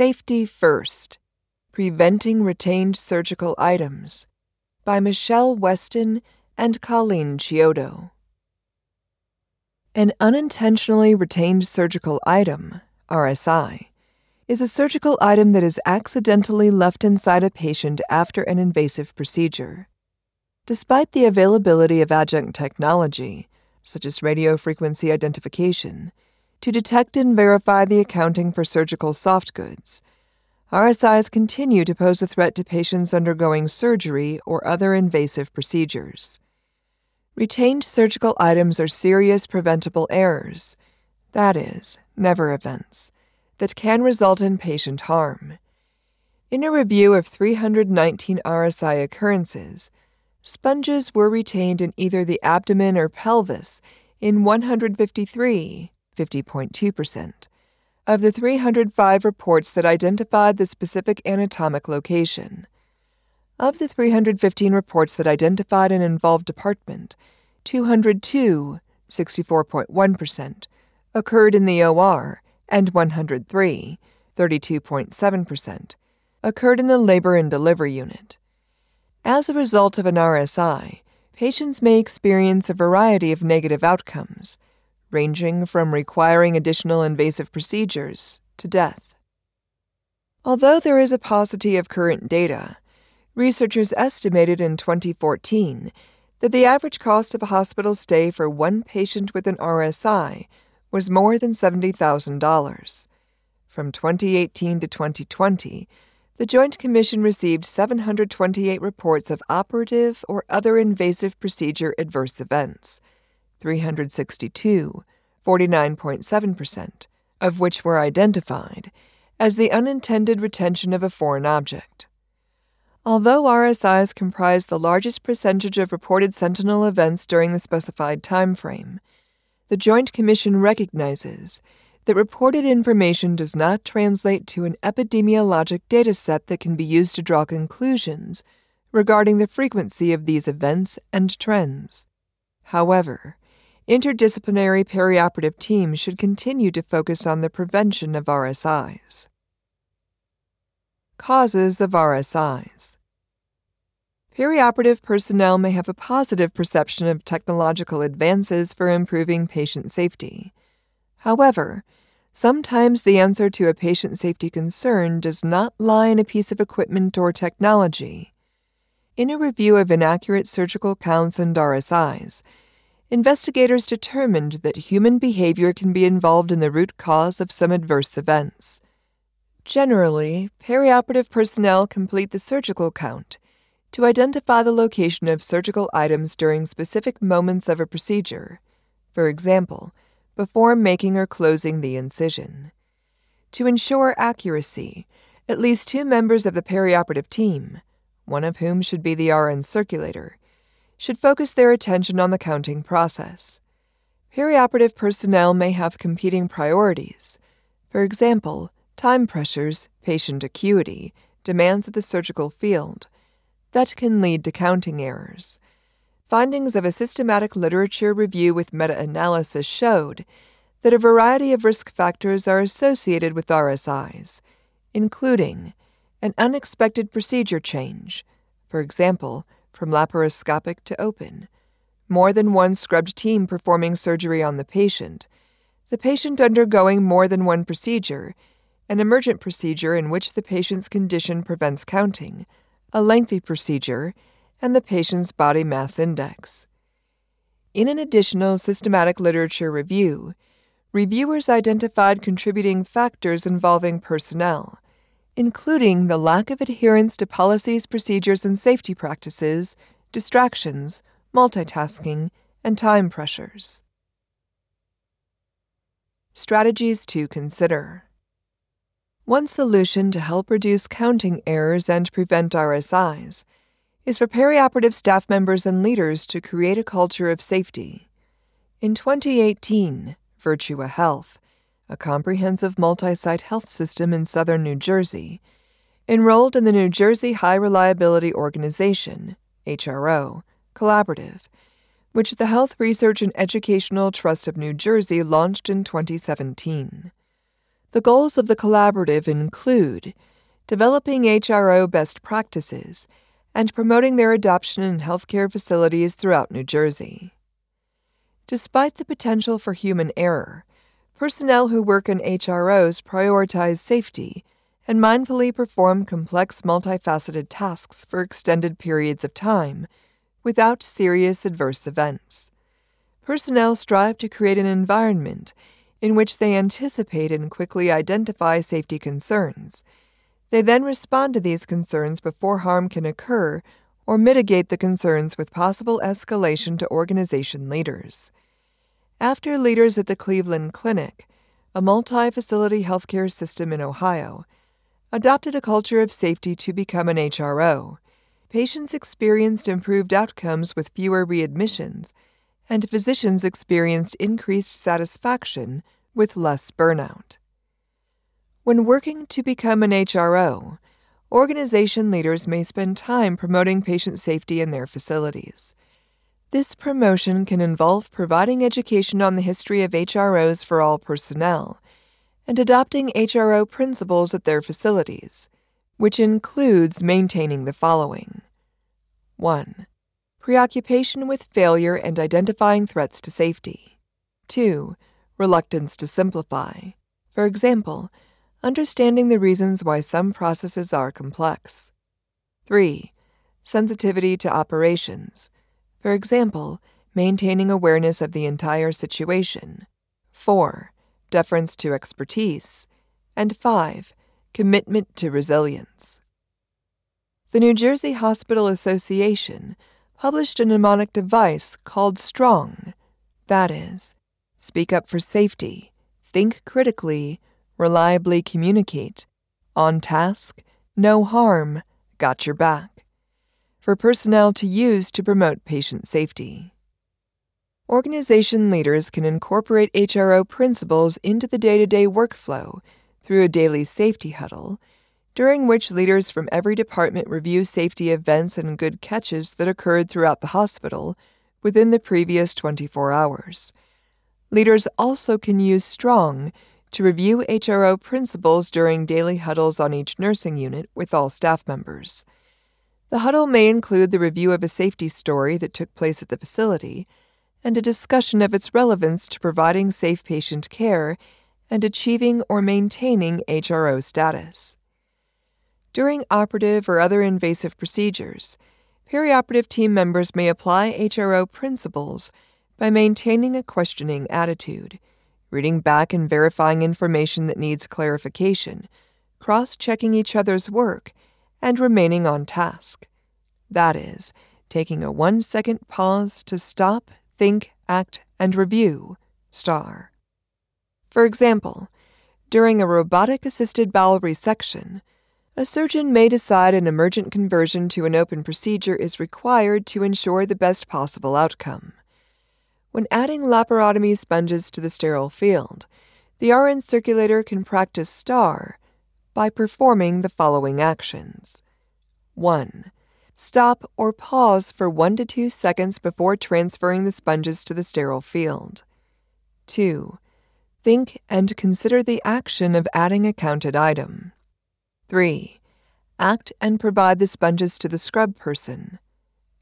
Safety First Preventing Retained Surgical Items by Michelle Weston and Colleen Chiodo. An unintentionally retained surgical item, RSI, is a surgical item that is accidentally left inside a patient after an invasive procedure. Despite the availability of adjunct technology, such as radiofrequency identification, to detect and verify the accounting for surgical soft goods, RSIs continue to pose a threat to patients undergoing surgery or other invasive procedures. Retained surgical items are serious preventable errors, that is, never events, that can result in patient harm. In a review of 319 RSI occurrences, sponges were retained in either the abdomen or pelvis in 153, 50.2%, of the 305 reports that identified the specific anatomic location. Of the 315 reports that identified an involved department, 202, 64.1%, occurred in the OR, and 103, 32.7%, occurred in the labor and delivery unit. As a result of an RSI, patients may experience a variety of negative outcomes, ranging from requiring additional invasive procedures to death. Although there is a paucity of current data, researchers estimated in 2014 that the average cost of a hospital stay for one patient with an RSI was more than $70,000. From 2018 to 2020, the Joint Commission received 728 reports of operative or other invasive procedure adverse events, 362, 49.7%, of which were identified as the unintended retention of a foreign object. Although RSIs comprise the largest percentage of reported sentinel events during the specified time frame, the Joint Commission recognizes that reported information does not translate to an epidemiologic data set that can be used to draw conclusions regarding the frequency of these events and trends. However, interdisciplinary perioperative teams should continue to focus on the prevention of RSIs. Causes of RSIs Perioperative personnel may have a positive perception of technological advances for improving patient safety. However, sometimes the answer to a patient safety concern does not lie in a piece of equipment or technology. In a review of inaccurate surgical counts and RSIs, investigators determined that human behavior can be involved in the root cause of some adverse events. Generally, perioperative personnel complete the surgical count to identify the location of surgical items during specific moments of a procedure, for example, before making or closing the incision. To ensure accuracy, at least two members of the perioperative team, one of whom should be the RN circulator, should focus their attention on the counting process. Perioperative personnel may have competing priorities. For example, time pressures, patient acuity, demands of the surgical field, that can lead to counting errors. Findings of a systematic literature review with meta analysis showed that a variety of risk factors are associated with RSIs, including an unexpected procedure change, for example, from laparoscopic to open, more than one scrubbed team performing surgery on the patient, the patient undergoing more than one procedure, an emergent procedure in which the patient's condition prevents counting, a lengthy procedure, and the patient's body mass index. In an additional systematic literature review, reviewers identified contributing factors involving personnel, including the lack of adherence to policies, procedures, and safety practices, distractions, multitasking, and time pressures. Strategies to consider. One solution to help reduce counting errors and prevent RSIs is for perioperative staff members and leaders to create a culture of safety. In 2018, Virtua Health, a comprehensive multi site health system in southern New Jersey, enrolled in the New Jersey High Reliability Organization, HRO, collaborative, which the Health Research and Educational Trust of New Jersey launched in 2017. The goals of the collaborative include developing HRO best practices and promoting their adoption in healthcare facilities throughout New Jersey. Despite the potential for human error, personnel who work in HROs prioritize safety and mindfully perform complex multifaceted tasks for extended periods of time without serious adverse events. Personnel strive to create an environment in which they anticipate and quickly identify safety concerns. They then respond to these concerns before harm can occur or mitigate the concerns with possible escalation to organization leaders. After leaders at the Cleveland Clinic, a multi facility healthcare system in Ohio, adopted a culture of safety to become an HRO, patients experienced improved outcomes with fewer readmissions and physicians experienced increased satisfaction with less burnout. When working to become an HRO, organization leaders may spend time promoting patient safety in their facilities. This promotion can involve providing education on the history of HROs for all personnel and adopting HRO principles at their facilities, which includes maintaining the following 1 preoccupation with failure and identifying threats to safety. 2. Reluctance to simplify. For example, understanding the reasons why some processes are complex. 3. Sensitivity to operations. For example, maintaining awareness of the entire situation. 4. Deference to expertise. And 5. Commitment to resilience. The New Jersey Hospital Association published a mnemonic device called STRONG. That is, speak up for safety, think critically, reliably communicate, on task, no harm, got your back, for personnel to use to promote patient safety. Organization leaders can incorporate HRO principles into the day to day workflow through a daily safety huddle during which leaders from every department review safety events and good catches that occurred throughout the hospital within the previous 24 hours. Leaders also can use STRONG to review HRO principles during daily huddles on each nursing unit with all staff members. The huddle may include the review of a safety story that took place at the facility and a discussion of its relevance to providing safe patient care and achieving or maintaining HRO status. During operative or other invasive procedures, perioperative team members may apply HRO principles by maintaining a questioning attitude, reading back and verifying information that needs clarification, cross checking each other's work, and remaining on task. That is, taking a one second pause to stop, think, act, and review. Star. For example, during a robotic assisted bowel resection, a surgeon may decide an emergent conversion to an open procedure is required to ensure the best possible outcome. When adding laparotomy sponges to the sterile field, the RN circulator can practice STAR by performing the following actions 1. Stop or pause for 1 to 2 seconds before transferring the sponges to the sterile field. 2. Think and consider the action of adding a counted item. 3. Act and provide the sponges to the scrub person.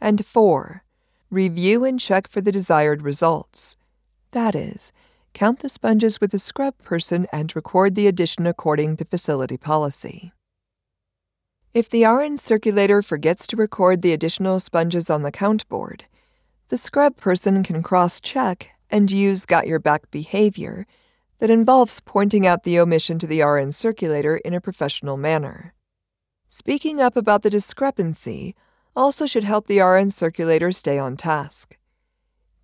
And 4. Review and check for the desired results. That is, count the sponges with the scrub person and record the addition according to facility policy. If the RN circulator forgets to record the additional sponges on the count board, the scrub person can cross check and use got your back behavior that involves pointing out the omission to the RN circulator in a professional manner. Speaking up about the discrepancy also should help the RN circulator stay on task.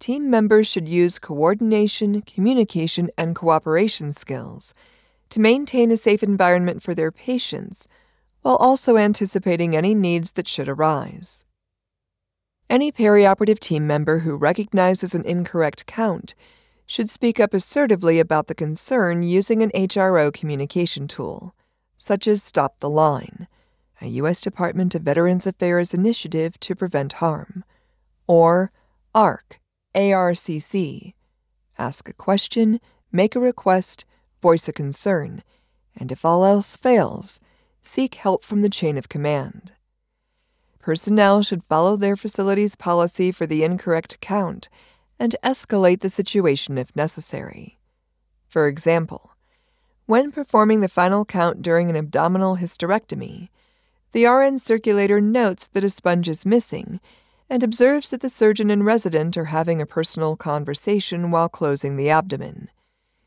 Team members should use coordination, communication, and cooperation skills to maintain a safe environment for their patients while also anticipating any needs that should arise. Any perioperative team member who recognizes an incorrect count should speak up assertively about the concern using an HRO communication tool, such as Stop the Line, a U.S. Department of Veterans Affairs initiative to prevent harm, or ARC, ARCC, ask a question, make a request, voice a concern, and if all else fails, seek help from the chain of command. Personnel should follow their facility's policy for the incorrect count and escalate the situation if necessary. For example, when performing the final count during an abdominal hysterectomy, the RN circulator notes that a sponge is missing and observes that the surgeon and resident are having a personal conversation while closing the abdomen.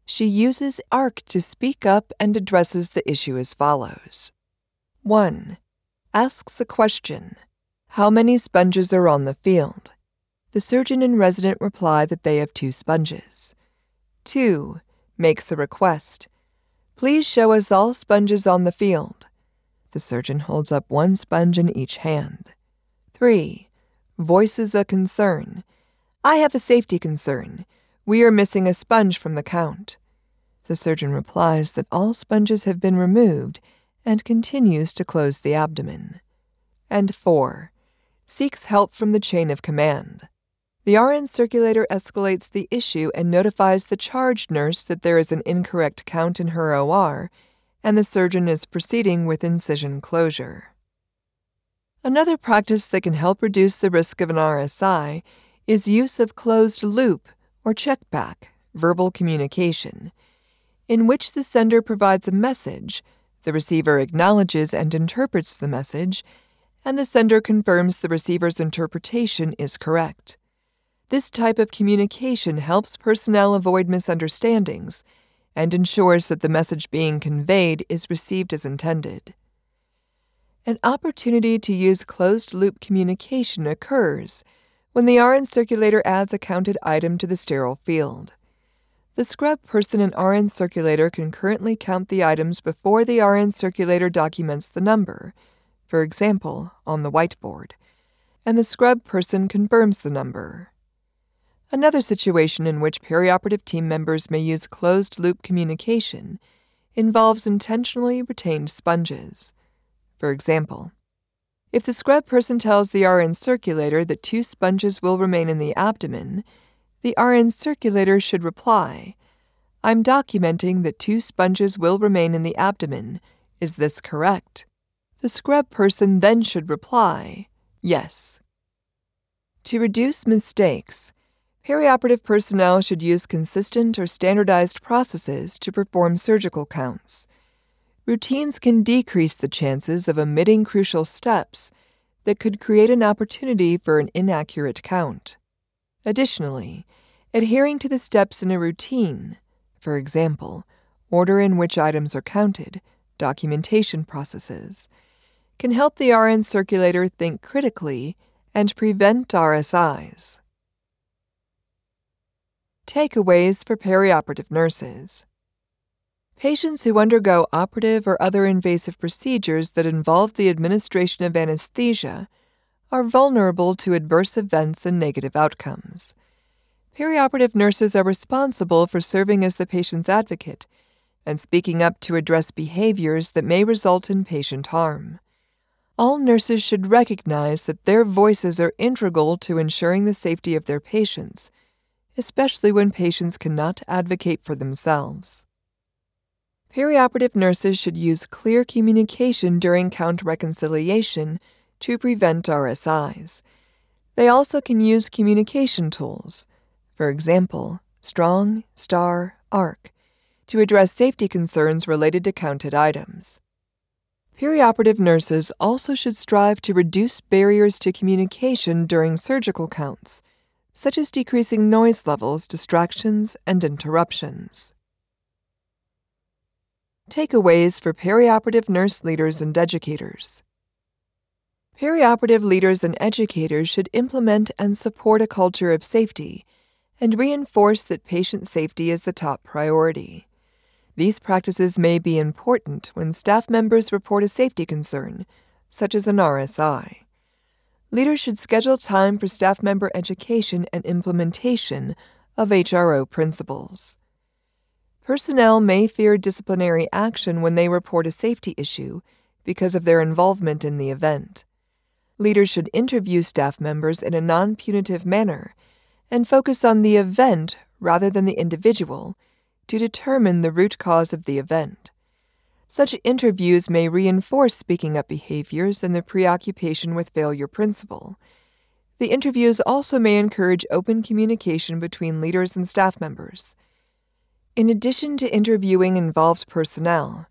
She uses ARC to speak up and addresses the issue as follows 1 asks a question How many sponges are on the field? The surgeon and resident reply that they have two sponges. 2. Makes a request. Please show us all sponges on the field. The surgeon holds up one sponge in each hand. 3. Voices a concern. I have a safety concern. We are missing a sponge from the count. The surgeon replies that all sponges have been removed and continues to close the abdomen. And 4. Seeks help from the chain of command. The RN circulator escalates the issue and notifies the charge nurse that there is an incorrect count in her OR, and the surgeon is proceeding with incision closure. Another practice that can help reduce the risk of an RSI is use of closed loop or checkback verbal communication, in which the sender provides a message the receiver acknowledges and interprets the message, and the sender confirms the receiver's interpretation is correct. This type of communication helps personnel avoid misunderstandings and ensures that the message being conveyed is received as intended. An opportunity to use closed loop communication occurs when the RN circulator adds a counted item to the sterile field. The scrub person and RN circulator can currently count the items before the RN circulator documents the number, for example, on the whiteboard, and the scrub person confirms the number. Another situation in which perioperative team members may use closed loop communication involves intentionally retained sponges. For example, if the scrub person tells the RN circulator that two sponges will remain in the abdomen, the RN circulator should reply, I'm documenting that two sponges will remain in the abdomen. Is this correct? The scrub person then should reply, Yes. To reduce mistakes, perioperative personnel should use consistent or standardized processes to perform surgical counts. Routines can decrease the chances of omitting crucial steps that could create an opportunity for an inaccurate count. Additionally, adhering to the steps in a routine, for example, order in which items are counted, documentation processes, can help the RN circulator think critically and prevent RSIs. Takeaways for perioperative nurses. Patients who undergo operative or other invasive procedures that involve the administration of anesthesia are vulnerable to adverse events and negative outcomes. Perioperative nurses are responsible for serving as the patient's advocate and speaking up to address behaviors that may result in patient harm. All nurses should recognize that their voices are integral to ensuring the safety of their patients, especially when patients cannot advocate for themselves. Perioperative nurses should use clear communication during count reconciliation to prevent RSIs. They also can use communication tools, for example, Strong, STAR, ARC, to address safety concerns related to counted items. Perioperative nurses also should strive to reduce barriers to communication during surgical counts, such as decreasing noise levels, distractions, and interruptions. Takeaways for perioperative nurse leaders and educators. Perioperative leaders and educators should implement and support a culture of safety and reinforce that patient safety is the top priority. These practices may be important when staff members report a safety concern, such as an RSI. Leaders should schedule time for staff member education and implementation of HRO principles. Personnel may fear disciplinary action when they report a safety issue because of their involvement in the event. Leaders should interview staff members in a non punitive manner and focus on the event rather than the individual to determine the root cause of the event. Such interviews may reinforce speaking up behaviors and the preoccupation with failure principle. The interviews also may encourage open communication between leaders and staff members. In addition to interviewing involved personnel,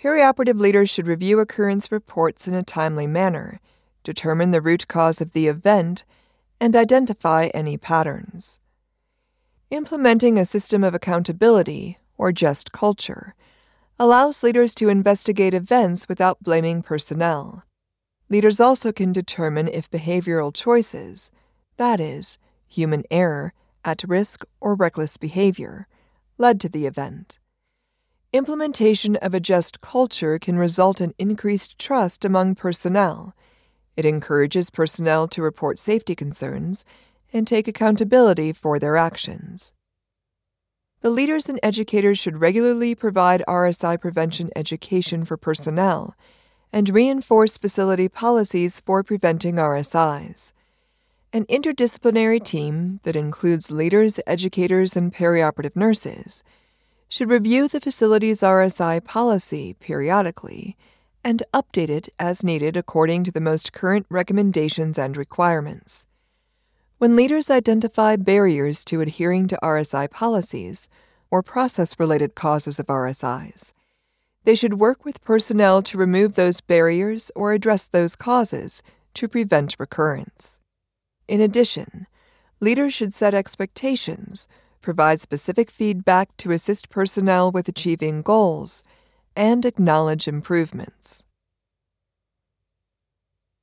perioperative leaders should review occurrence reports in a timely manner, determine the root cause of the event, and identify any patterns. Implementing a system of accountability, or just culture, allows leaders to investigate events without blaming personnel. Leaders also can determine if behavioral choices, that is, human error, at risk, or reckless behavior, led to the event. Implementation of a just culture can result in increased trust among personnel. It encourages personnel to report safety concerns and take accountability for their actions. The leaders and educators should regularly provide RSI prevention education for personnel and reinforce facility policies for preventing RSIs. An interdisciplinary team that includes leaders, educators, and perioperative nurses should review the facility's RSI policy periodically and update it as needed according to the most current recommendations and requirements. When leaders identify barriers to adhering to RSI policies or process related causes of RSIs, they should work with personnel to remove those barriers or address those causes to prevent recurrence. In addition, leaders should set expectations, provide specific feedback to assist personnel with achieving goals, and acknowledge improvements.